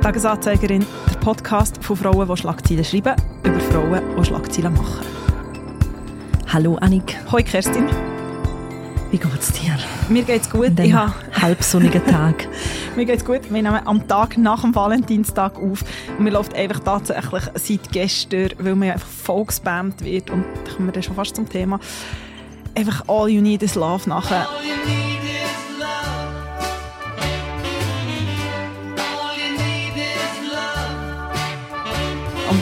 Tagesanzeigerin, der Podcast von Frauen, die Schlagzeilen schreiben, über Frauen, die Schlagzeilen machen. Hallo Annik. Hoi Kerstin. Wie geht's dir? Mir geht's gut. Ich habe halbsonnigen Tag. Mir geht's gut. Wir nehmen am Tag nach dem Valentinstag auf und mir läuft einfach tatsächlich seit gestern, weil man einfach voll gespammt wird und da kommen wir dann schon fast zum Thema, einfach all you need is love nachher. Und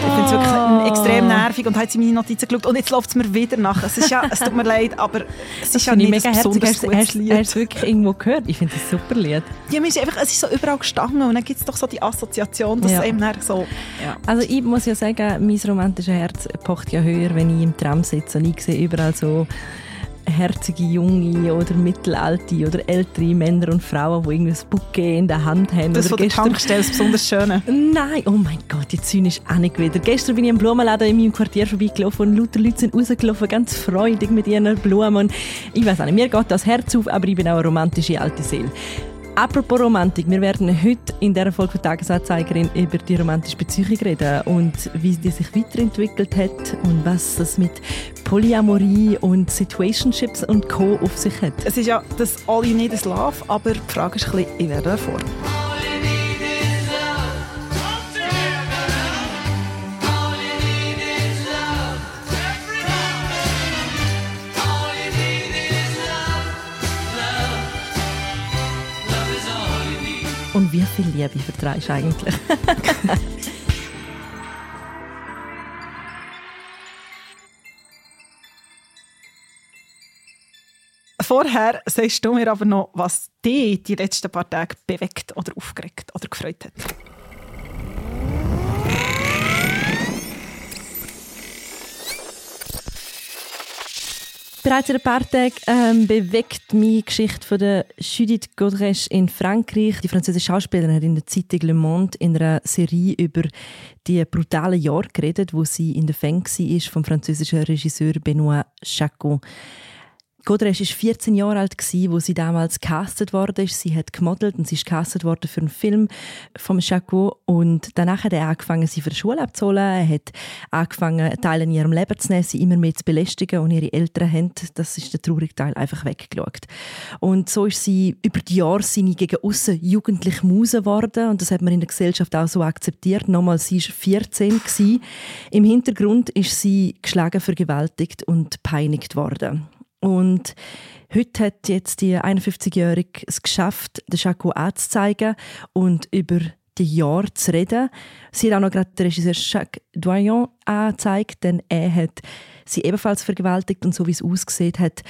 ich finde es wirklich extrem nervig und hat sie meine Notizen geschaut. Und jetzt läuft es mir wieder nach. Es, ist ja, es tut mir leid, aber es ist ja nicht mega besonders hast, gutes Lied. Hast du wirklich irgendwo gehört? Ich finde es super Lied. Ja, mir ist einfach, es ist so überall gestanden und dann gibt es doch so die Assoziation, dass ja. eben so... Ja. Also ich muss ja sagen, mein romantisches Herz pocht ja höher, wenn ich im Tram sitze und ich sehe überall so herzige junge oder mittelalte oder ältere Männer und Frauen, die irgendwie ein Bouquet in der Hand haben. Das von der Tankstelle ist besonders schön. Nein, oh mein Gott, jetzt zynisch auch nicht wieder. Gestern bin ich im Blumenladen in meinem Quartier vorbeigelaufen und lauter Leute sind rausgelaufen, ganz freudig mit ihren Blumen. Und ich weiß nicht, mir geht das Herz auf, aber ich bin auch eine romantische alte Seele. Apropos Romantik, wir werden heute in dieser Folge von Tagesanzeigerin über die romantische Beziehung reden und wie die sich weiterentwickelt hat und was das mit Polyamorie und Situationships und Co. auf sich hat. Es ist ja das All You Need is Love, aber die Frage ist ein bisschen, in welcher Form. Und wie viel Liebe vertreibst du eigentlich? Vorher sagst du mir aber noch, was dich die letzten paar Tage bewegt oder aufgeregt oder gefreut hat. Bereits in ein paar Tagen ähm, bewegt mich die Geschichte von der Judith Godrèche in Frankreich. Die französische Schauspielerin hat in der Zeitung Le Monde in einer Serie über die brutalen Jahre geredet, wo sie in der Fang war vom französischen Regisseur Benoît Chacon. Godrej war 14 Jahre alt, als sie damals gecastet wurde. Sie hat gemodelt und sie ist gecastet worden für einen Film vom Chaco. Und danach hat er angefangen, sie für die Schule abzuholen. Er hat angefangen, Teile in ihrem Leben zu nehmen, sie immer mehr zu belästigen. Und ihre Eltern haben, das ist der traurige Teil, einfach weggeschaut. Und so ist sie über die Jahre seine gegen aussen jugendlich Muse geworden. Und das hat man in der Gesellschaft auch so akzeptiert. Nochmal, sie war 14. Gewesen. Im Hintergrund ist sie geschlagen, vergewaltigt und peinigt worden. Und heute hat jetzt die 51-Jährige es geschafft, den Jaco anzuzeigen und über die Jahre zu reden. Sie hat auch noch gerade den Regisseur Jacques Doyon angezeigt, denn er hat sie ebenfalls vergewaltigt und so wie es aussieht hat,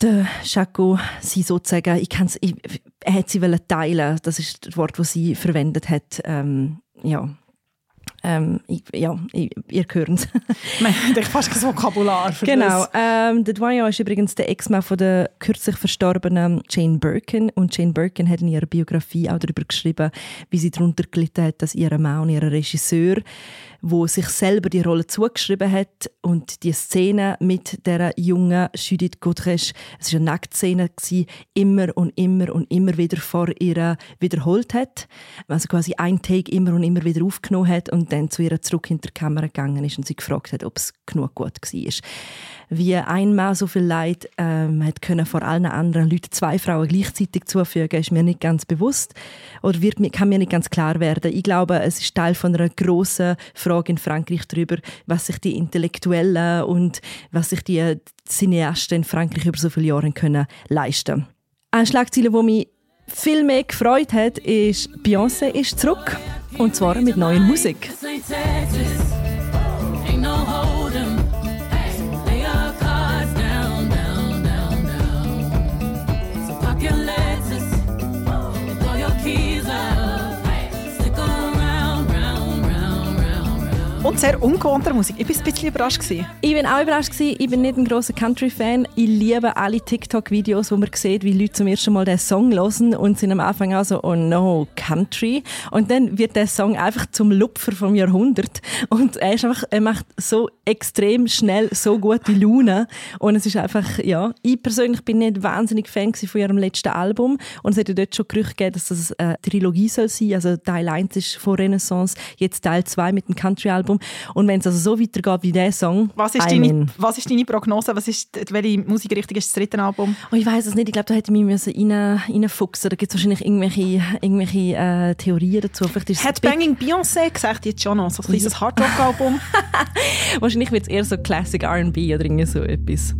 der Jaco sie sozusagen, ich kann's, ich, er hat sie teilen, das ist das Wort, das sie verwendet hat, ähm, ja, ähm, ja, ihr hört es. ich fast kein Vokabular für Genau. Ähm, der Dwyer ist übrigens der Ex-Mann von der kürzlich verstorbenen Jane Birkin. Und Jane Birkin hat in ihrer Biografie auch darüber geschrieben, wie sie darunter gelitten hat, dass ihr Mann und ihr Regisseur wo sich selber die Rolle zugeschrieben hat und die Szene mit der jungen Judith Godrèche, es war eine Nacktszene, immer und immer und immer wieder vor ihr wiederholt hat. Also quasi ein Take immer und immer wieder aufgenommen hat und dann zu ihr zurück hinter die Kamera gegangen ist und sie gefragt hat, ob es genug gut war wie einmal so viel Leid ähm, hat können vor allen anderen Leuten zwei Frauen gleichzeitig zufügen, ist mir nicht ganz bewusst oder wird, kann mir nicht ganz klar werden. Ich glaube, es ist Teil von einer großen Frage in Frankreich darüber, was sich die Intellektuellen und was sich die Cineasten in Frankreich über so viele Jahre können leisten. Eine Schlagzeile, die mich viel mehr gefreut hat, ist Beyoncé ist zurück und zwar mit neuer Musik. Und sehr ungewohnter Musik. Ich war ein bisschen überrascht. Gewesen. Ich bin auch überrascht. Gewesen. Ich bin nicht ein großer Country-Fan. Ich liebe alle TikTok-Videos, wo man sieht, wie Leute zum ersten Mal den Song hören und sind am Anfang auch so, oh no, Country. Und dann wird der Song einfach zum Lupfer vom Jahrhundert. Und er, ist einfach, er macht so extrem schnell so gute Laune. Und es ist einfach, ja, ich persönlich bin nicht wahnsinnig Fan von ihrem letzten Album. Und es hat ja dort schon Gerüchte gegeben, dass das eine Trilogie soll sein. Also Teil 1 ist von Renaissance, jetzt Teil 2 mit dem Country-Album. Und wenn es also so weitergeht wie dieser Song, was ist, deine, was ist deine Prognose? Was ist, welche Musikrichtung ist das dritte Album? Oh, ich weiß es nicht. Ich glaube, da hätte ich mich rein, reinfuchsen Da gibt es wahrscheinlich irgendwelche, irgendwelche äh, Theorien dazu. Headbanging Beyoncé gesagt jetzt schon noch, so ein kleines Hardrock-Album. wahrscheinlich wird es eher so Classic R&B oder irgendwie so etwas.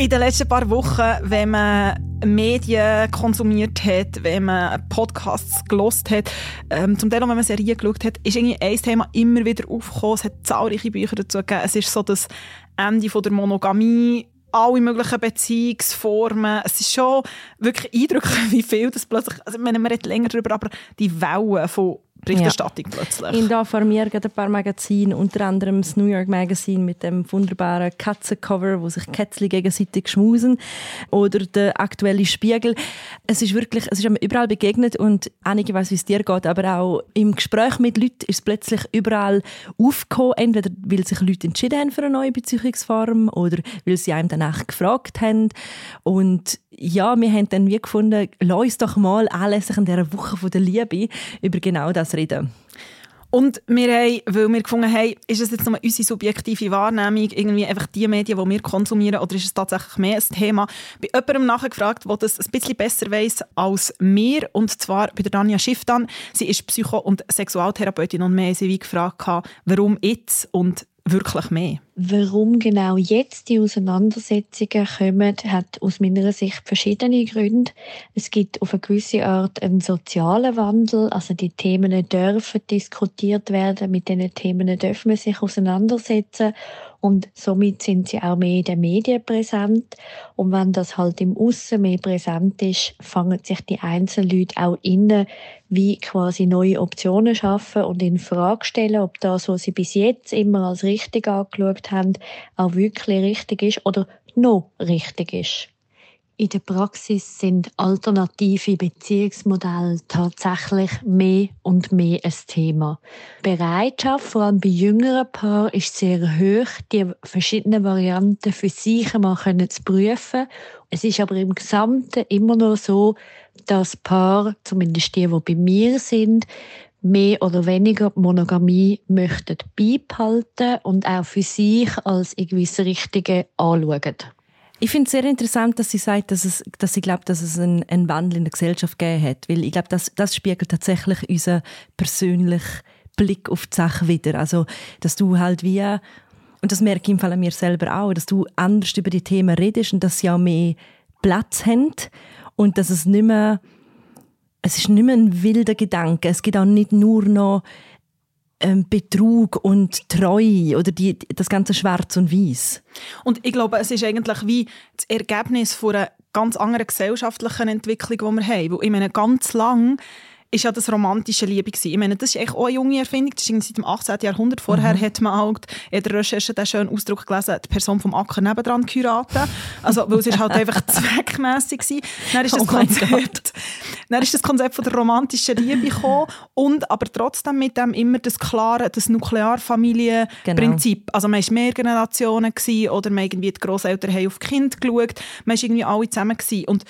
In den letzten paar Wochen, wenn man Medien konsumiert hat, wenn man Podcasts gelost hat, ähm, zum Teil auch, wenn man Serien geschaut hat, ist irgendwie ein Thema immer wieder aufgekommen. Es hat zahlreiche Bücher dazu gegeben. Es ist so das Ende von der Monogamie, alle möglichen Beziehungsformen. Es ist schon wirklich eindrücklich, wie viel das plötzlich, also man redet länger darüber, aber die Wellen von Berichterstattung ja. plötzlich. In da vor mir ein paar Magazine, unter anderem das New York Magazine mit dem wunderbaren Katzencover, wo sich Kätzchen gegenseitig schmusen, oder der aktuelle Spiegel. Es ist wirklich, es ist mir überall begegnet und einige weiß, wie es dir geht, aber auch im Gespräch mit Leuten ist es plötzlich überall aufgekommen, entweder weil sich Leute entschieden haben für eine neue Beziehungsform oder weil sie einem danach gefragt haben und ja, wir haben dann wie gefunden, lass uns doch mal anlässlich in dieser Woche der Liebe über genau das reden. Und wir haben, weil wir gefunden haben, ist es jetzt nur unsere subjektive Wahrnehmung, irgendwie einfach die Medien, die wir konsumieren, oder ist es tatsächlich mehr ein Thema? Bei jemandem nachgefragt, der das ein bisschen besser weiß als wir, und zwar bei der Danja Schifftan. Sie ist Psycho- und Sexualtherapeutin und haben sie wie gefragt, warum jetzt und wirklich mehr. Warum genau jetzt die Auseinandersetzungen kommen, hat aus meiner Sicht verschiedene Gründe. Es gibt auf eine gewisse Art einen sozialen Wandel, also die Themen dürfen diskutiert werden, mit diesen Themen dürfen wir sich auseinandersetzen und somit sind sie auch mehr in den Medien präsent. Und wenn das halt im Aussen mehr präsent ist, fangen sich die einzelnen Leute auch innen wie quasi neue Optionen schaffen und in Frage stellen, ob das, was sie bis jetzt immer als richtig angeschaut haben, auch wirklich richtig ist oder noch richtig ist. In der Praxis sind alternative Beziehungsmodelle tatsächlich mehr und mehr ein Thema. Die Bereitschaft, vor allem bei jüngeren Paaren, ist sehr hoch, die verschiedenen Varianten für sich mal zu prüfen. Es ist aber im Gesamten immer noch so, dass Paar, zumindest die, die bei mir sind, mehr oder weniger Monogamie möchten beibehalten und auch für sich als irgendwie das Richtige anschauen. Ich finde es sehr interessant, dass sie sagt, dass, es, dass sie glaubt, dass es einen, einen Wandel in der Gesellschaft gegeben hat. Weil ich glaube, das, das spiegelt tatsächlich unseren persönlichen Blick auf die Sache wieder. Also, dass du halt wie, und das merke ich im Fall an mir selber auch, dass du anders über die Themen redest und dass sie auch mehr Platz haben und dass es nicht mehr, es ist nicht mehr ein wilder Gedanke. Es geht auch nicht nur noch ähm, Betrug und Treue oder die, das ganze Schwarz und Weiß. Und ich glaube, es ist eigentlich wie das Ergebnis von einer ganz anderen gesellschaftlichen Entwicklung, die wir haben. Weil ich meine, ganz lang ist ja das romantische Liebe gewesen. Ich meine, das ist echt auch eine junge Erfindung. Das ist seit dem 18. Jahrhundert. Vorher mhm. hat man auch in der Recherche den schönen Ausdruck gelesen, die Person vom Acker nebendran geheiratet. Also, weil es ist halt einfach zweckmässig war. Dann ist das oh Konzept, dann ist das Konzept von der romantischen Liebe gekommen und aber trotzdem mit dem immer das klare, das Nuklearfamilienprinzip. Genau. Also man war mehr Generationen gewesen, oder man irgendwie die Grosseltern haben auf Kinder geschaut. Man war irgendwie alle zusammen gewesen. Und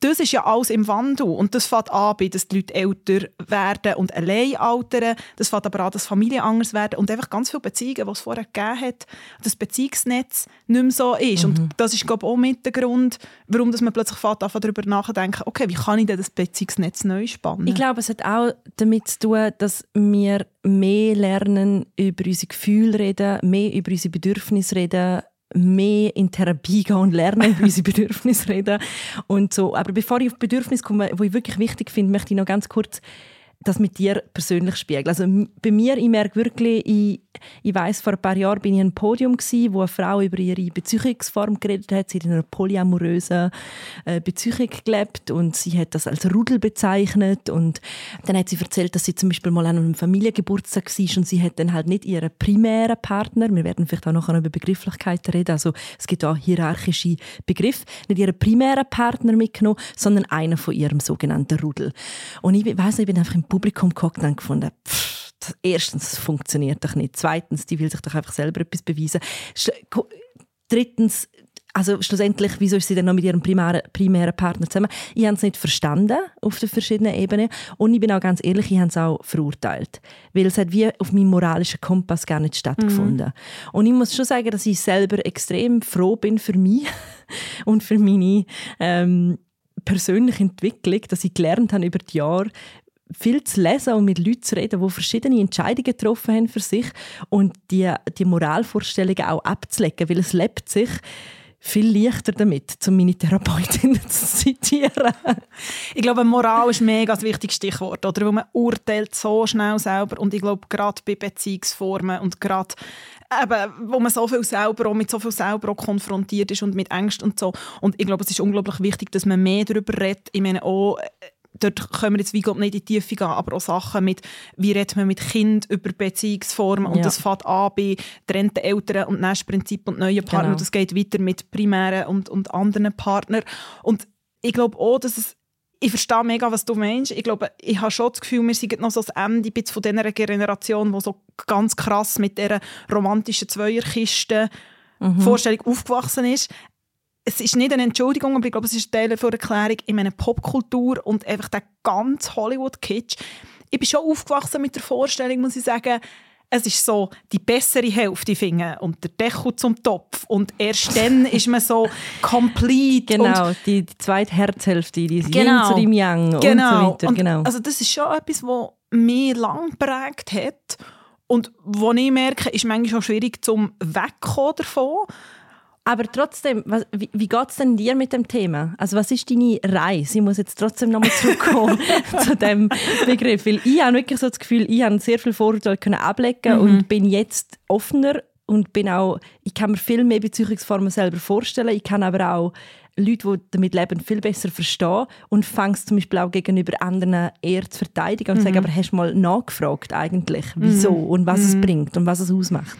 das ist ja alles im Wandel. Und das fängt an, dass die Leute älter werden und allein altern. Das fängt aber an, dass Familien anders werden und einfach ganz viele Beziehungen, die es vorher gegeben hat, das Beziehungsnetz nicht mehr so ist. Mhm. Und das ist, glaube ich, auch mit der Grund, warum dass man plötzlich fängt darüber nachzudenken, okay, wie kann ich denn das Beziehungsnetz neu spannen? Ich glaube, es hat auch damit zu tun, dass wir mehr lernen, über unsere Gefühle reden, mehr über unsere Bedürfnisse reden, mehr in Therapie gehen und lernen, über unsere Bedürfnisse reden und so. Aber bevor ich auf Bedürfnisse komme, wo ich wirklich wichtig finde, möchte ich noch ganz kurz das mit dir persönlich spiegeln. Also bei mir, ich merke wirklich, ich ich weiß vor ein paar Jahren bin ich einem Podium gewesen, wo eine Frau über ihre Beziehungsform geredet hat. Sie hat in einer polyamorösen äh, Beziehung gelebt und sie hat das als Rudel bezeichnet und dann hat sie erzählt, dass sie zum Beispiel mal an einem Familiengeburtstag war und sie hat dann halt nicht ihren primären Partner, wir werden vielleicht auch noch über Begrifflichkeiten reden, also es gibt auch hierarchische Begriffe, nicht ihren primären Partner mitgenommen, sondern einen von ihrem sogenannten Rudel. Und ich weiß ich bin einfach im Publikum geguckt und gefunden, pff, erstens, funktioniert doch nicht. Zweitens, die will sich doch einfach selber etwas beweisen. Drittens, also schlussendlich, wieso ist sie denn noch mit ihrem primären, primären Partner zusammen? Ich habe es nicht verstanden auf den verschiedenen Ebenen und ich bin auch ganz ehrlich, ich habe es auch verurteilt, weil es hat wie auf meinem moralischen Kompass gar nicht stattgefunden. Mhm. Und ich muss schon sagen, dass ich selber extrem froh bin für mich und für meine ähm, persönliche Entwicklung, dass ich gelernt habe über die Jahre, viel zu lesen und mit Leuten zu reden, die verschiedene Entscheidungen getroffen haben für sich und die, die Moralvorstellungen auch abzulegen, weil es lebt sich viel leichter damit, um meine Therapeutin zu zitieren. ich glaube, Moral ist ein mega wichtiges Stichwort, oder? Weil man urteilt so schnell selber und ich glaube, gerade bei Beziehungsformen und gerade eben, wo man so viel selber auch mit so viel selber konfrontiert ist und mit Ängsten und so. Und ich glaube, es ist unglaublich wichtig, dass man mehr darüber redet. Ich meine auch, dort können wir jetzt wie Gott nicht in die Tiefe gehen, aber auch Sachen mit, wie redet man mit Kind über Beziehungsformen und ja. das fängt an bei trennten Eltern und Nestprinzip und neuen Partnern genau. und das geht weiter mit primären und, und anderen Partnern und ich glaube auch, dass es ich verstehe mega, was du meinst. Ich glaube, ich habe schon das Gefühl, wir sind noch so das Ende von dieser Generation, die so ganz krass mit dieser romantischen Zweierkiste mhm. Vorstellung aufgewachsen ist es ist nicht eine Entschuldigung, aber ich glaube, es ist Teil der Erklärung in meiner Popkultur und einfach der ganz Hollywood-Kitsch. Ich bin schon aufgewachsen mit der Vorstellung, muss ich sagen, es ist so die bessere Hälfte finden und der Deckel zum Topf und erst dann ist man so complete. Genau, die, die zweite Herzhälfte, die genau, Yin zu Yang genau. und so weiter. Genau. also das ist schon etwas, was mich lang geprägt hat und wo ich merke, ist manchmal auch schwierig zum Wegkommen davon. Aber trotzdem, was, wie, wie geht es denn dir mit dem Thema? Also was ist deine Reise? Ich muss jetzt trotzdem nochmal zurückkommen zu dem Begriff. Weil ich habe wirklich so das Gefühl, ich habe sehr viel Vorurteile ablegen mhm. und bin jetzt offener und bin auch, ich kann mir viel mehr Beziehungsformen selber vorstellen. Ich kann aber auch Leute, die damit leben, viel besser verstehen und fange es zum Beispiel auch gegenüber anderen eher zu verteidigen und mhm. sagen, aber hast du mal nachgefragt eigentlich, wieso mhm. und was mhm. es bringt und was es ausmacht?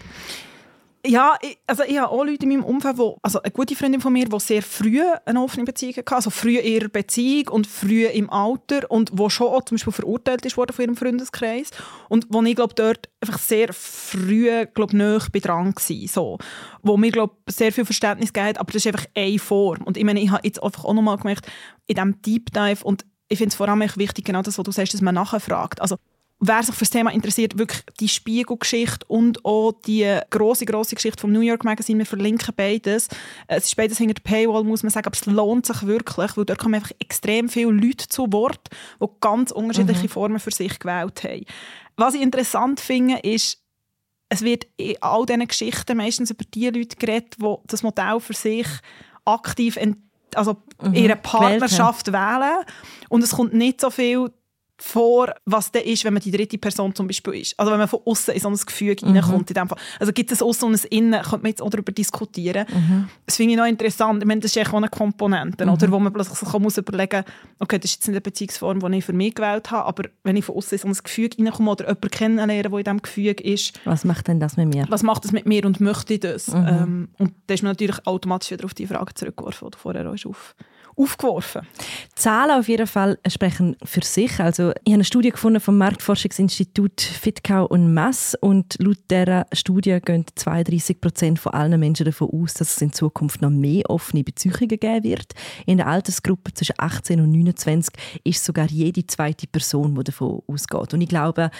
Ja, ich, also ich habe auch Leute in meinem Umfeld, wo, also eine gute Freundin von mir, die sehr früh eine offene Beziehung hatte, also früh in ihrer Beziehung und früh im Alter und wo schon auch zum Beispiel verurteilt worden von ihrem Freundeskreis und wo ich glaube dort einfach sehr früh glaube nahe dran war, so. wo mir glaube sehr viel Verständnis gegeben aber das ist einfach eine Form und ich meine, ich habe jetzt einfach auch nochmal gemerkt, in diesem Deep Dive und ich finde es vor allem wichtig, genau das, was du sagst, dass man nachher fragt. Also wer sich für das Thema interessiert, wirklich die Spiegelgeschichte und auch die große große Geschichte vom New York Magazine, wir verlinken beides. Es ist beides hinter der Paywall, muss man sagen, aber es lohnt sich wirklich, weil dort kommen einfach extrem viele Leute zu Wort, die ganz unterschiedliche mhm. Formen für sich gewählt haben. Was ich interessant finde, ist, es wird in all diesen Geschichten meistens über die Leute geredet, die das Modell für sich aktiv also mhm. ihre Partnerschaft wählen. Und es kommt nicht so viel vor, was der ist, wenn man die dritte Person zum Beispiel ist. Also wenn man von außen in so ein Gefüge mhm. reinkommt. In dem Fall. Also gibt es außen und ein Innen, könnte man jetzt auch darüber diskutieren. Mhm. Das finde ich noch interessant. Ich meine, das ist auch eine Komponente, mhm. oder, wo man plötzlich sich muss überlegen okay, das ist jetzt nicht eine Beziehungsform, die ich für mich gewählt habe, aber wenn ich von außen in so ein Gefüge reinkomme oder jemanden kennenlernen, der in diesem Gefüge ist. Was macht denn das mit mir? Was macht das mit mir und möchte ich das? Mhm. Ähm, und da ist man natürlich automatisch wieder auf die Frage zurückgeworfen, die du vorher auch auf aufgeworfen. Zahlen auf jeden Fall sprechen für sich. Also ich habe eine Studie gefunden vom Marktforschungsinstitut Fitkau und Mass und laut dieser Studie gehen 32 Prozent von allen Menschen davon aus, dass es in Zukunft noch mehr offene Beziehungen geben wird. In der Altersgruppe zwischen 18 und 29 ist sogar jede zweite Person, die davon ausgeht. Und ich glaube,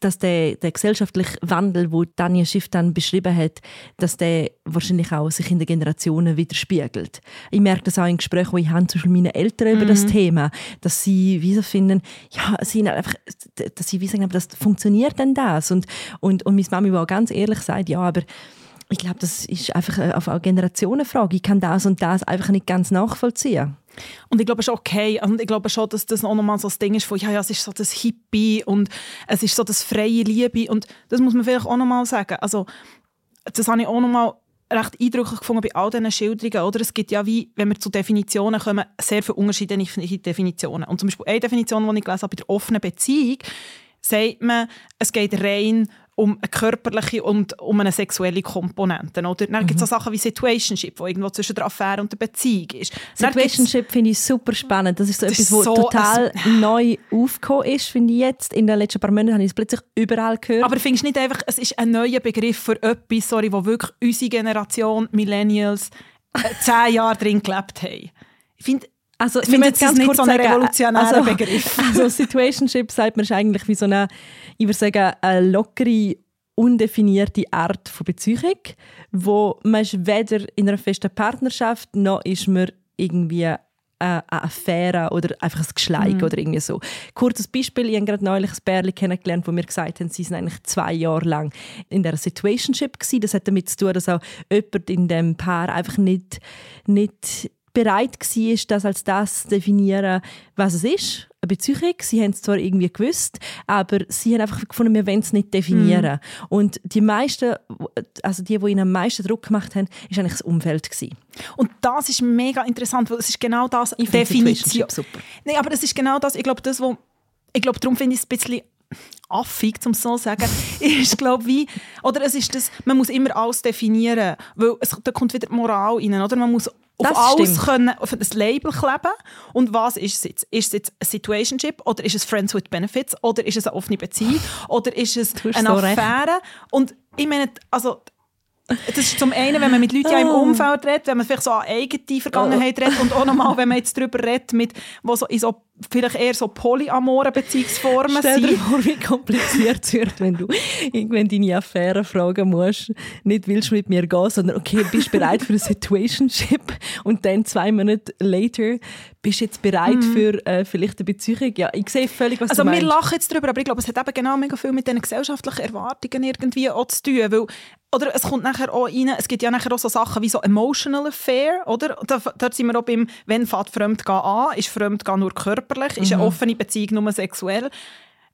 dass der, der gesellschaftliche Wandel, wo Daniel Schiff dann beschrieben hat, dass der wahrscheinlich auch sich in den Generationen widerspiegelt. Ich merke das auch in Gesprächen, die ich habe zum Beispiel meine Eltern über das mhm. Thema, dass sie wie so finden, ja, sie einfach, dass sie wie sagen, aber das funktioniert denn das? Und, und, und meine Mami, die auch ganz ehrlich sagt, ja, aber ich glaube, das ist einfach eine Generationenfrage. Ich kann das und das einfach nicht ganz nachvollziehen. Und ich glaube schon, okay, und ich glaube schon, dass das auch nochmal so das Ding ist von, ja, ja, es ist so das Hippie und es ist so das freie Liebe und das muss man vielleicht auch nochmal sagen. Also, das habe ich auch nochmal recht eindrücklich gefunden bei all diesen Schilderungen. Oder? Es gibt ja, wie, wenn wir zu Definitionen kommen, sehr viele unterschiedliche Definitionen. Und zum Beispiel eine Definition, die ich gelesen habe, bei der offenen Beziehung, sagt man, es geht rein um eine körperliche und um eine sexuelle Komponente. Oder? Dann mhm. gibt es Sachen wie Situationship, wo irgendwo zwischen der Affäre und der Beziehung ist. Situationship finde ich super spannend. Das ist so das etwas, was so total neu aufgekommen ist, finde ich jetzt. In den letzten paar Monaten habe ich es plötzlich überall gehört. Aber findest du nicht einfach, es ist ein neuer Begriff für etwas, sorry, wo wirklich unsere Generation, Millennials, äh, zehn Jahre drin gelebt haben? Ich finde, also, ich finde jetzt ganz nicht kurz so ein revolutionärer also, Begriff. Also Situationship sagt man ist eigentlich wie so eine, ich würde sagen, eine lockere, undefinierte Art von Beziehung, wo man ist weder in einer festen Partnerschaft, noch ist man irgendwie eine Affäre oder einfach ein Geschleik mm. oder irgendwie so. Kurzes Beispiel, ich habe gerade neulich ein Pärchen kennengelernt, wo mir gesagt haben, sie sind eigentlich zwei Jahre lang in der Situationship gewesen. Das hat damit zu tun, dass auch jemand in dem Paar einfach nicht, nicht bereit war, das als das zu definieren, was es ist, eine Beziehung. Sie haben es zwar irgendwie gewusst, aber sie haben einfach gefunden, wir wollen es nicht definieren. Mm. Und die meisten, also die, die ihnen am meisten Druck gemacht haben, war eigentlich das Umfeld. Gewesen. Und das ist mega interessant, weil es ist genau das, ich Definition. Super. Nein, aber es ist genau das, ich glaube, das, wo, ich glaube, darum finde ich es ein bisschen affig, um es so zu sagen, ist, glaube wie, oder es ist das, man muss immer alles definieren, weil es, da kommt wieder die Moral rein, oder? Man muss auf das alles können, auf das Label kleben. Und was ist es jetzt? Ist es jetzt ein Situationship oder ist es Friends with Benefits oder ist es eine offene Beziehung oder ist es eine so Affäre? Recht. Und ich meine, also das ist zum einen, wenn man mit Leuten ja im ah. Umfeld redet, wenn man vielleicht so an eigene Vergangenheit redet und auch nochmal, wenn man jetzt darüber redet, mit, wo so in so vielleicht eher so polyamoren Beziehungsformen Stell dir vor, wie kompliziert es wird, wenn du irgendwann deine Affäre fragen musst, nicht willst du mit mir gehen, sondern okay, bist du bereit für eine Situationship und dann zwei Monate later bist du jetzt bereit mm. für äh, vielleicht eine Beziehung? Ja, ich sehe völlig, was also du meinst. Also wir lachen jetzt darüber, aber ich glaube, es hat eben genau mega viel mit den gesellschaftlichen Erwartungen irgendwie auch zu tun, weil oder es kommt nachher auch rein, es gibt ja nachher auch so Sachen wie so Emotional Affair, oder? Da, da sind wir auch beim, wenn fängt Fremdgehen an, ist Fremdgehen nur körperlich, mhm. ist eine mhm. offene Beziehung nur sexuell.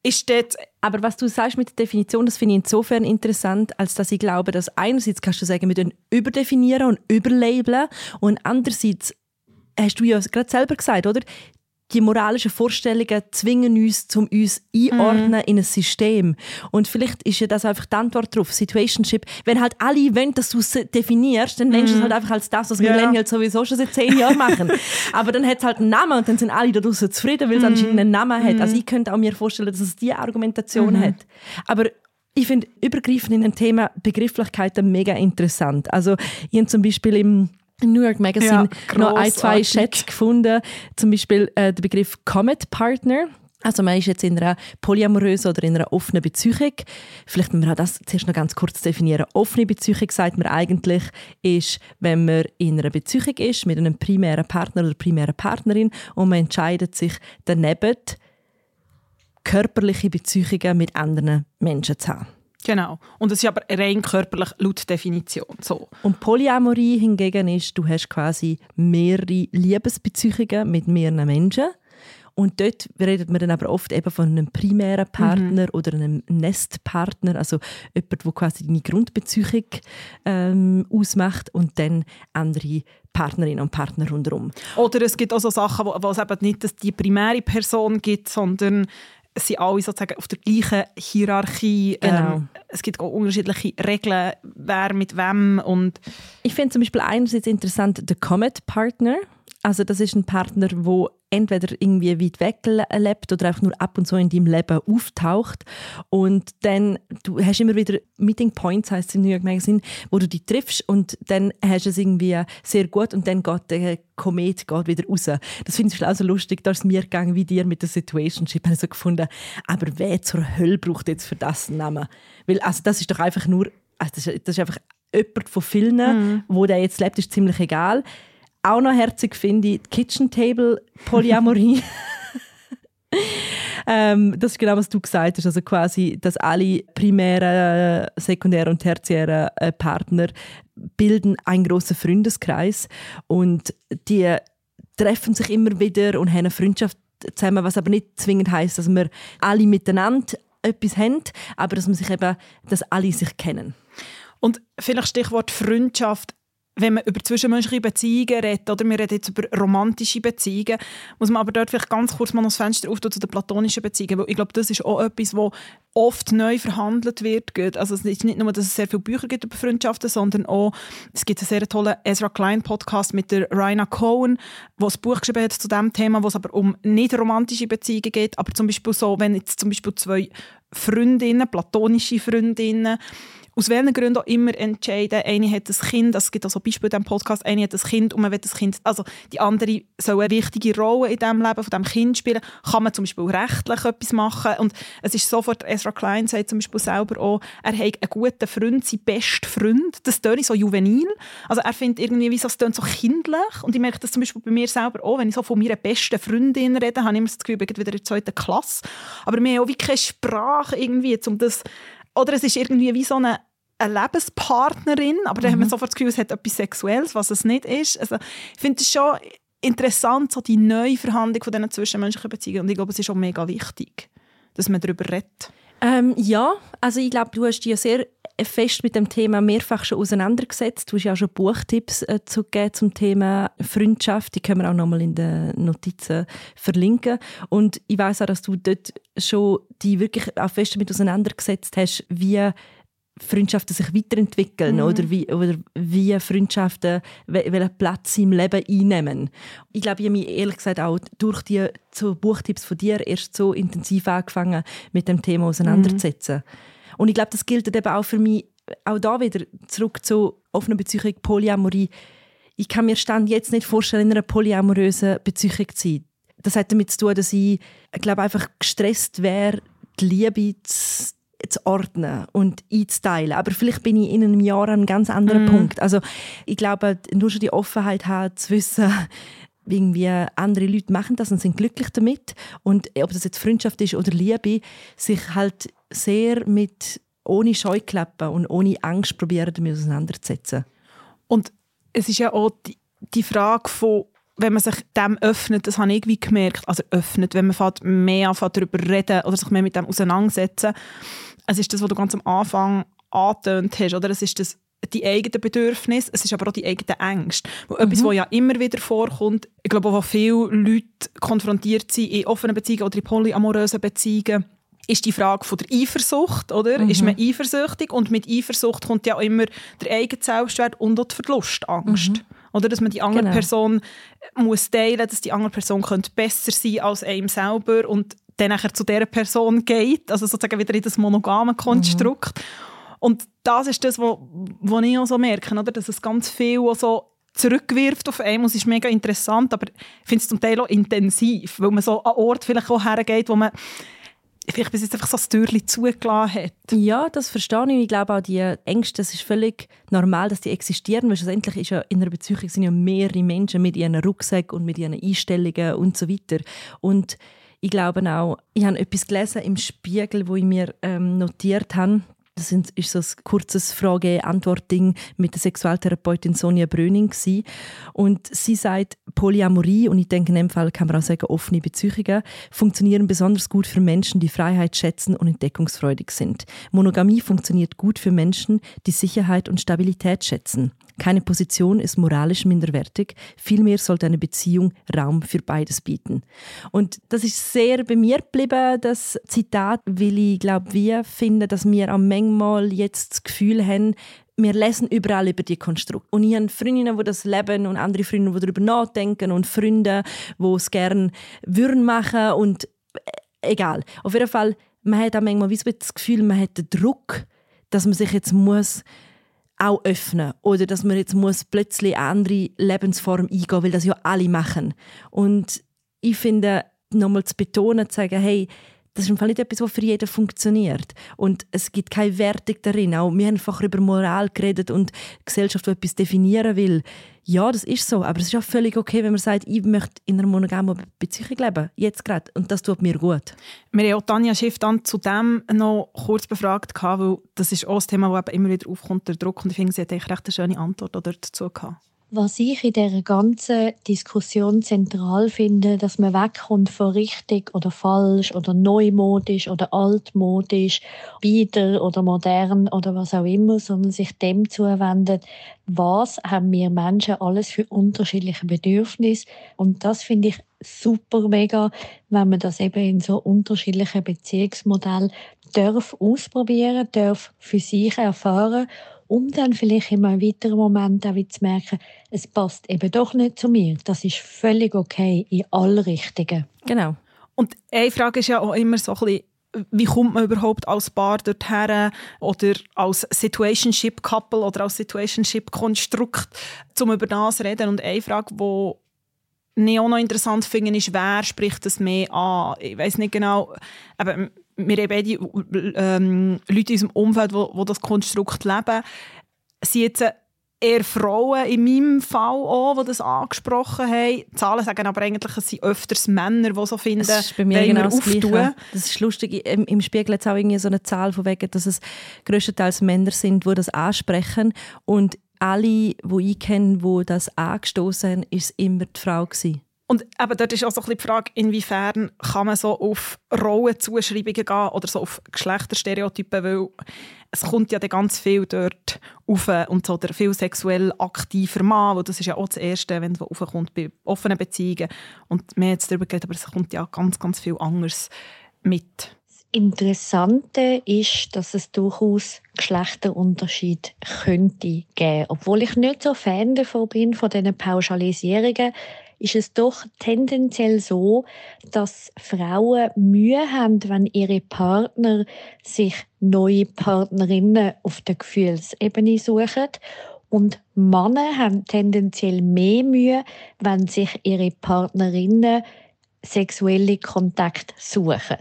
Ist dort aber was du sagst mit der Definition, das finde ich insofern interessant, als dass ich glaube, dass einerseits kannst du sagen, wir überdefinieren und überlabeln und andererseits hast du ja gerade selber gesagt, oder? Die moralischen Vorstellungen zwingen uns, um uns einordnen mm. in ein System. Und vielleicht ist ja das einfach die Antwort darauf, Situationship. Wenn halt alle wollen, dass du es definierst, dann nennst du es mhm. halt einfach als das, was ja. Millennials sowieso schon seit zehn Jahren machen. Aber dann hat es halt einen Namen und dann sind alle da draußen zufrieden, weil es mm. anscheinend einen Namen hat. Also mhm. ich könnte auch mir vorstellen, dass es diese Argumentation mm. hat. Aber ich finde übergreifend in dem Thema Begrifflichkeiten mega interessant. Also ich zum Beispiel im New York Magazine ja, noch ein, zwei Schätze gefunden. Zum Beispiel äh, der Begriff Comet Partner. Also man ist jetzt in einer polyamorösen oder in einer offenen Beziehung. Vielleicht müssen wir das zuerst noch ganz kurz definieren. Offene Beziehung, sagt man eigentlich, ist, wenn man in einer Beziehung ist mit einem primären Partner oder primären Partnerin und man entscheidet sich daneben, körperliche Beziehungen mit anderen Menschen zu haben. Genau. Und es ist aber rein körperlich laut Definition. So. Und Polyamorie hingegen ist, du hast quasi mehrere Liebesbeziehungen mit mehreren Menschen. Und dort redet man dann aber oft eben von einem primären Partner mhm. oder einem Nestpartner, also jemand, der quasi deine Grundbeziehung ähm, ausmacht und dann andere Partnerinnen und Partner rundherum. Oder es gibt auch so Sachen, wo, wo es eben nicht dass die primäre Person gibt, sondern es sind alle sozusagen auf der gleichen Hierarchie. Genau. Ähm, es gibt auch unterschiedliche Regeln, wer mit wem und ich finde zum Beispiel einerseits interessant der Comet Partner. Also das ist ein Partner, wo entweder irgendwie weit weg lebt oder einfach nur ab und zu in deinem Leben auftaucht. Und dann, du hast immer wieder Meeting Points, heißt es im New York Magazine, wo du dich triffst und dann hast du es irgendwie sehr gut und dann geht der Komet geht wieder raus. Das finde ich auch so lustig, da ist mir gegangen wie dir mit der Situationship. Ich habe so gefunden, aber wer zur Hölle braucht jetzt für das einen Namen? Weil also das ist doch einfach nur, also das, ist, das ist einfach jemand von vielen, mhm. wo der jetzt lebt, ist ziemlich egal. Auch noch herzig finde ich die Kitchen Table Polyamorie. ähm, das ist genau, was du gesagt hast. Also quasi, dass alle primären, sekundären und tertiären äh, Partner bilden einen großen Freundeskreis und die treffen sich immer wieder und haben eine Freundschaft zusammen, was aber nicht zwingend heißt, dass wir alle miteinander etwas haben, aber dass man sich eben, dass alle sich kennen. Und vielleicht Stichwort Freundschaft wenn man über zwischenmenschliche Beziehungen redet, oder wir reden jetzt über romantische Beziehungen, muss man aber dort vielleicht ganz kurz mal noch das Fenster auftun zu den platonischen Beziehungen, weil ich glaube, das ist auch etwas, wo oft neu verhandelt wird. Also es ist nicht nur, dass es sehr viele Bücher gibt über Freundschaften, sondern auch, es gibt einen sehr tollen Ezra Klein Podcast mit der Raina Cohen, wo ein Buch geschrieben hat zu diesem Thema, wo es aber um nicht romantische Beziehungen geht, aber zum Beispiel so, wenn jetzt zum Beispiel zwei Freundinnen, platonische Freundinnen, aus welchen Gründen auch immer entscheiden, eine hat ein Kind, es gibt also Beispiele in diesem Podcast, eine hat ein Kind und man will das Kind, also die andere soll eine wichtige Rolle in dem Leben von dem Kind spielen, kann man zum Beispiel rechtlich etwas machen? Und es ist sofort, Ezra Klein sagt zum Beispiel selber auch, er hat einen guten Freund, sein bester Freund, das tönt so juvenil, also er findet irgendwie, wie so, es tönt so kindlich. Und ich merke das zum Beispiel bei mir selber auch, wenn ich so von meiner besten Freundin rede, habe ich immer das Gefühl, ich bin wieder in der zweiten Klasse, aber wir haben auch wie keine Sprache irgendwie, um das oder es ist irgendwie wie so eine, eine Lebenspartnerin, aber mhm. dann haben wir sofort das Gefühl, es hat etwas Sexuelles, was es nicht ist. Also, ich finde es schon interessant, so die neue Verhandlung von diesen zwischenmenschlichen Beziehungen. Und ich glaube, es ist auch mega wichtig, dass man darüber redet. Ähm, ja, also ich glaube, du hast ja sehr fest mit dem Thema mehrfach schon auseinandergesetzt. Du hast ja auch schon Buchtipps äh, zugegeben zum Thema Freundschaft. Die können wir auch nochmal in den Notizen verlinken. Und ich weiß auch, dass du dort schon die wirklich auch fest damit auseinandergesetzt hast, wie Freundschaften sich weiterentwickeln mhm. oder, wie, oder wie Freundschaften welchen Platz im Leben einnehmen. Ich glaube, ich habe mich ehrlich gesagt auch durch die so Buchtipps von dir erst so intensiv angefangen, mit dem Thema auseinanderzusetzen. Mhm. Und ich glaube, das gilt eben auch für mich, auch da wieder zurück zu offener Beziehung, Polyamorie. Ich kann mir Stand jetzt nicht vorstellen, in einer polyamorösen Beziehung zu sein. Das hat damit zu tun, dass ich, glaube, einfach gestresst wäre, die Liebe zu zu ordnen und einzuteilen. Aber vielleicht bin ich in einem Jahr an einem ganz anderen mm. Punkt. Also ich glaube, nur schon die Offenheit haben, zu wissen, irgendwie andere Leute machen das und sind glücklich damit. Und ob das jetzt Freundschaft ist oder Liebe, sich halt sehr mit ohne Scheuklappen und ohne Angst probieren, damit auseinanderzusetzen. Und es ist ja auch die, die Frage von wenn man sich dem öffnet, das habe ich irgendwie gemerkt, also öffnet, wenn man mehr darüber reden oder sich mehr mit dem auseinandersetzen, es ist das, was du ganz am Anfang angetönt hast, oder? Es ist das die eigenen Bedürfnisse, es ist aber auch die eigenen Ängste. Mhm. Etwas, was ja immer wieder vorkommt, ich glaube, wo viele Leute konfrontiert sind in offenen Beziehungen oder in polyamorösen Beziehungen, ist die Frage von der Eifersucht, oder? Mhm. Ist man eifersüchtig? Und mit Eifersucht kommt ja auch immer der eigene Selbstwert und auch die Verlustangst. Mhm. Oder dass man die andere genau. Person muss teilen, dass die andere Person könnte besser sein als einem selber und dann nachher zu dieser Person geht, also sozusagen wieder in das monogame Konstrukt. Mhm. Und das ist das, was wo, ich auch so merke, oder? dass es ganz viel so zurückwirft auf einen. Es ist mega interessant, aber ich finde es zum Teil auch intensiv, weil man so an Ort vielleicht auch hergeht, wo man vielleicht bis jetzt einfach so das Türchen zugelassen hat. Ja, das verstehe ich. Ich glaube auch, die Ängste, das ist völlig normal, dass die existieren, weil schlussendlich ist ja in einer Beziehung sind ja mehrere Menschen mit ihren Rucksäcken und mit ihren Einstellungen und so weiter. Und ich glaube auch, ich habe etwas gelesen im Spiegel, wo ich mir ähm, notiert habe. Das ist so ein kurzes Frage-Antwort-Ding mit der Sexualtherapeutin Sonja Bröning. Gewesen. Und sie sagt, Polyamorie, und ich denke in dem Fall kann man auch sagen, offene Beziehungen, funktionieren besonders gut für Menschen, die Freiheit schätzen und entdeckungsfreudig sind. Monogamie funktioniert gut für Menschen, die Sicherheit und Stabilität schätzen. Keine Position ist moralisch minderwertig, vielmehr sollte eine Beziehung Raum für beides bieten. Und das ist sehr bei mir geblieben, das Zitat, weil ich glaube, wir finden, dass wir auch manchmal jetzt das Gefühl haben, wir lesen überall über die Konstrukte. Und ich habe Freundinnen, die das leben und andere Freundinnen, die darüber nachdenken und Freunde, die es gerne würden machen und äh, egal. Auf jeden Fall, man hat auch manchmal das Gefühl, man hat den Druck, dass man sich jetzt muss auch öffnen oder dass man jetzt muss plötzlich eine andere Lebensform eingehen, weil das ja alle machen. Und ich finde, nochmal zu betonen, zu sagen, hey, das ist im Fall nicht etwas, was für jeden funktioniert. Und es gibt keine Wertung darin. Auch wir haben einfach über Moral geredet und Gesellschaft, die etwas definieren will. Ja, das ist so. Aber es ist auch völlig okay, wenn man sagt, ich möchte in einer monogamen Beziehung leben. Jetzt gerade. Und das tut mir gut. Wir haben auch Tanja Schiff dann zu dem noch kurz befragt, weil das ist auch ein Thema, das immer wieder aufkommt, der Druck. Und ich finde, sie hat eigentlich recht eine schöne Antwort dazu gehabt. Was ich in dieser ganzen Diskussion zentral finde, dass man wegkommt von richtig oder falsch oder neumodisch oder altmodisch, bieder oder modern oder was auch immer, sondern sich dem zuwendet, was haben wir Menschen alles für unterschiedliche Bedürfnisse. Und das finde ich super mega, wenn man das eben in so unterschiedlichen Beziehungsmodellen darf ausprobieren, darf für sich erfahren um dann vielleicht in einem weiteren Moment auch zu merken, es passt eben doch nicht zu mir. Das ist völlig okay in alle Richtungen. Genau. Und eine Frage ist ja auch immer so ein bisschen, wie kommt man überhaupt als Paar dorthin oder als Situationship-Couple oder als Situationship-Konstrukt, um über das zu reden. Und eine Frage, die ich auch noch interessant finde, ist, wer spricht das mehr an? Ich weiß nicht genau, aber wir haben beide ähm, Leute in unserem Umfeld, die, das Konstrukt leben, sind jetzt eher Frauen in meinem Fall auch, die das angesprochen haben. Die Zahlen sagen aber eigentlich, es sind öfters Männer, die so finden, das ist bei mir genau das Gleiche. Das ist lustig. Im, Im Spiegel hat es auch irgendwie so eine Zahl von wegen, dass es größtenteils Männer sind, die das ansprechen. Und alle, die ich kenne, die das angestoßen haben, war immer die Frau. Gewesen. Und eben dort ist auch so ein die Frage, inwiefern kann man so auf Rollenzuschreibungen gehen oder so auf Geschlechterstereotypen, weil es kommt ja dann ganz viel dort auf und so der viel sexuell aktiver Mann, das ist ja auch das Erste, wenn es aufkommt bei offenen Beziehungen. Und haben jetzt darüber geredet, aber es kommt ja ganz, ganz viel anderes mit. Das Interessante ist, dass es durchaus Geschlechterunterschied könnte geben. Obwohl ich nicht so Fan davon bin, von diesen Pauschalisierungen, ist es doch tendenziell so, dass Frauen Mühe haben, wenn ihre Partner sich neue Partnerinnen auf der Gefühlsebene suchen. Und Männer haben tendenziell mehr Mühe, wenn sich ihre Partnerinnen sexuelle Kontakt suchen.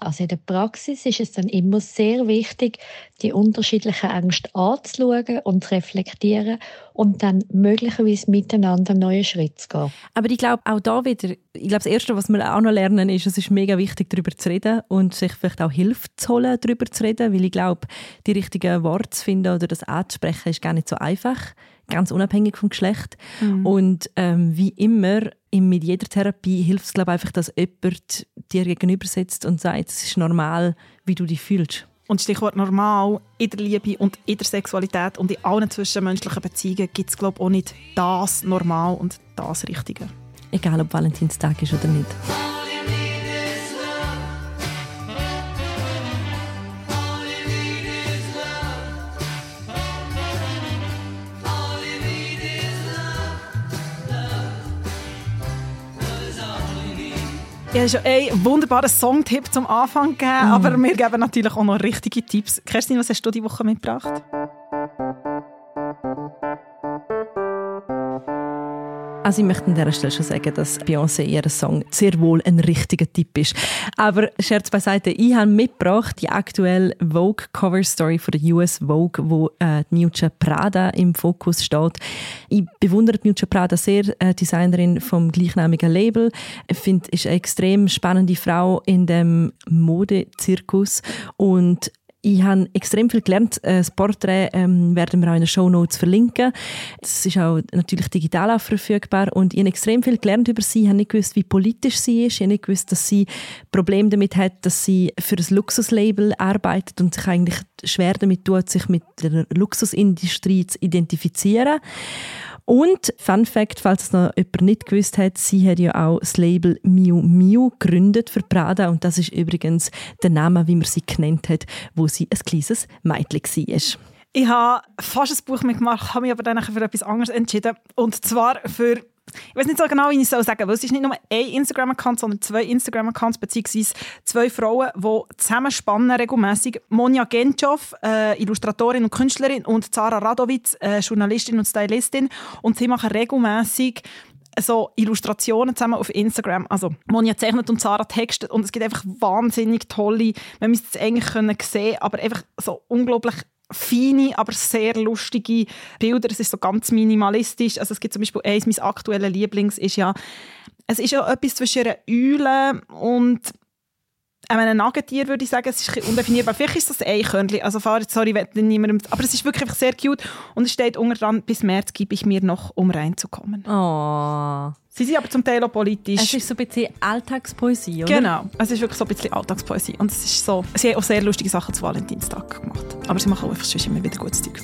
Also in der Praxis ist es dann immer sehr wichtig, die unterschiedlichen Ängste anzuschauen und zu reflektieren und dann möglicherweise miteinander neue Schritte zu gehen. Aber ich glaube auch da wieder, ich glaube das Erste, was wir auch noch lernen, ist, es ist mega wichtig, darüber zu reden und sich vielleicht auch Hilfe zu holen, darüber zu reden, weil ich glaube, die richtigen Worte zu finden oder das anzusprechen, ist gar nicht so einfach ganz unabhängig vom Geschlecht. Mhm. Und ähm, wie immer, mit jeder Therapie hilft es, glaube einfach, dass jemand dir gegenüber sitzt und sagt, es ist normal, wie du dich fühlst. Und Stichwort normal, in der Liebe und in der Sexualität und in allen zwischenmenschlichen Beziehungen gibt es, glaube ich, auch nicht das Normal und das Richtige. Egal, ob Valentinstag ist oder nicht. Ja, es ist ein wunderbarer Songtipp zum Anfang gegeben, mm. aber wir geben natürlich auch noch richtige Tipps. Kerstin, was hast du diese Woche mitgebracht? Also ich möchte an dieser Stelle schon sagen, dass Beyoncé ihr Song sehr wohl ein richtiger Tipp ist. Aber Scherz beiseite, ich habe mitgebracht die aktuelle Vogue Cover Story von der US Vogue, wo äh, Miuccia Prada im Fokus steht. Ich bewundere Miuccia Prada sehr, äh, Designerin vom gleichnamigen Label. Ich finde, ist eine extrem spannende Frau in dem Modezirkus und ich habe extrem viel gelernt. Äh, das Porträt ähm, werden wir auch in den Show Notes verlinken. Es ist auch natürlich digital auch verfügbar. Und ich habe extrem viel gelernt über sie. Ich habe nicht gewusst, wie politisch sie ist. Ich habe nicht gewusst, dass sie Probleme damit hat, dass sie für ein Luxuslabel arbeitet und sich eigentlich schwer damit tut, sich mit der Luxusindustrie zu identifizieren. Und Fun Fact, falls es noch jemand nicht gewusst hat, sie hat ja auch das Label Miu Miu gegründet für Prada und das ist übrigens der Name, wie man sie genannt hat, wo sie ein kleines Mädchen war. Ich habe fast ein Buch mitgemacht, habe mich aber dann für etwas anderes entschieden. Und zwar für ich weiß nicht so genau, wie ich es sagen soll, weil es ist nicht nur ein Instagram-Account, sondern zwei Instagram-Accounts, beziehungsweise zwei Frauen, die zusammenspannen regelmäßig. Monja Gentschow, äh, Illustratorin und Künstlerin, und Zara Radowitz, äh, Journalistin und Stylistin. Und sie machen regelmäßig so Illustrationen zusammen auf Instagram. Also Monja zeichnet und Zara textet und es gibt einfach wahnsinnig tolle, man müsste es eigentlich können sehen, aber einfach so unglaublich feine, aber sehr lustige Bilder. Es ist so ganz minimalistisch. Also es gibt zum Beispiel eins, mein aktueller Lieblings ist ja, es ist ja etwas zwischen einer Eule und ein Nagetier würde ich sagen, es ist undefinierbar. Vielleicht ist das ein Eichhörnchen, also sorry, niemandem, aber es ist wirklich sehr cute und es steht unter dran, bis März gebe ich mir noch, um reinzukommen. Oh. Sie sind aber zum Teil auch politisch. Es ist so ein bisschen Alltagspoesie, oder? Genau, es ist wirklich so ein bisschen Alltagspoesie und es ist so, sie haben auch sehr lustige Sachen zu Valentinstag gemacht, aber sie machen auch einfach immer wieder gutes Zeug.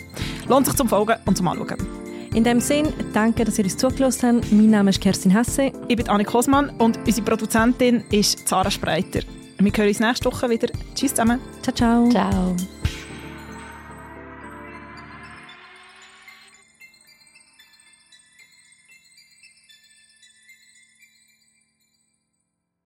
Lohnt sich zum Folgen und zum Anschauen. In dem Sinn, danke, dass ihr uns zugelassen habt. Mein Name ist Kerstin Hesse. Ich bin Annik Kosmann und unsere Produzentin ist Zara Spreiter. Wir hören uns nächste Woche wieder. Tschüss zusammen. Ciao, ciao. Ciao.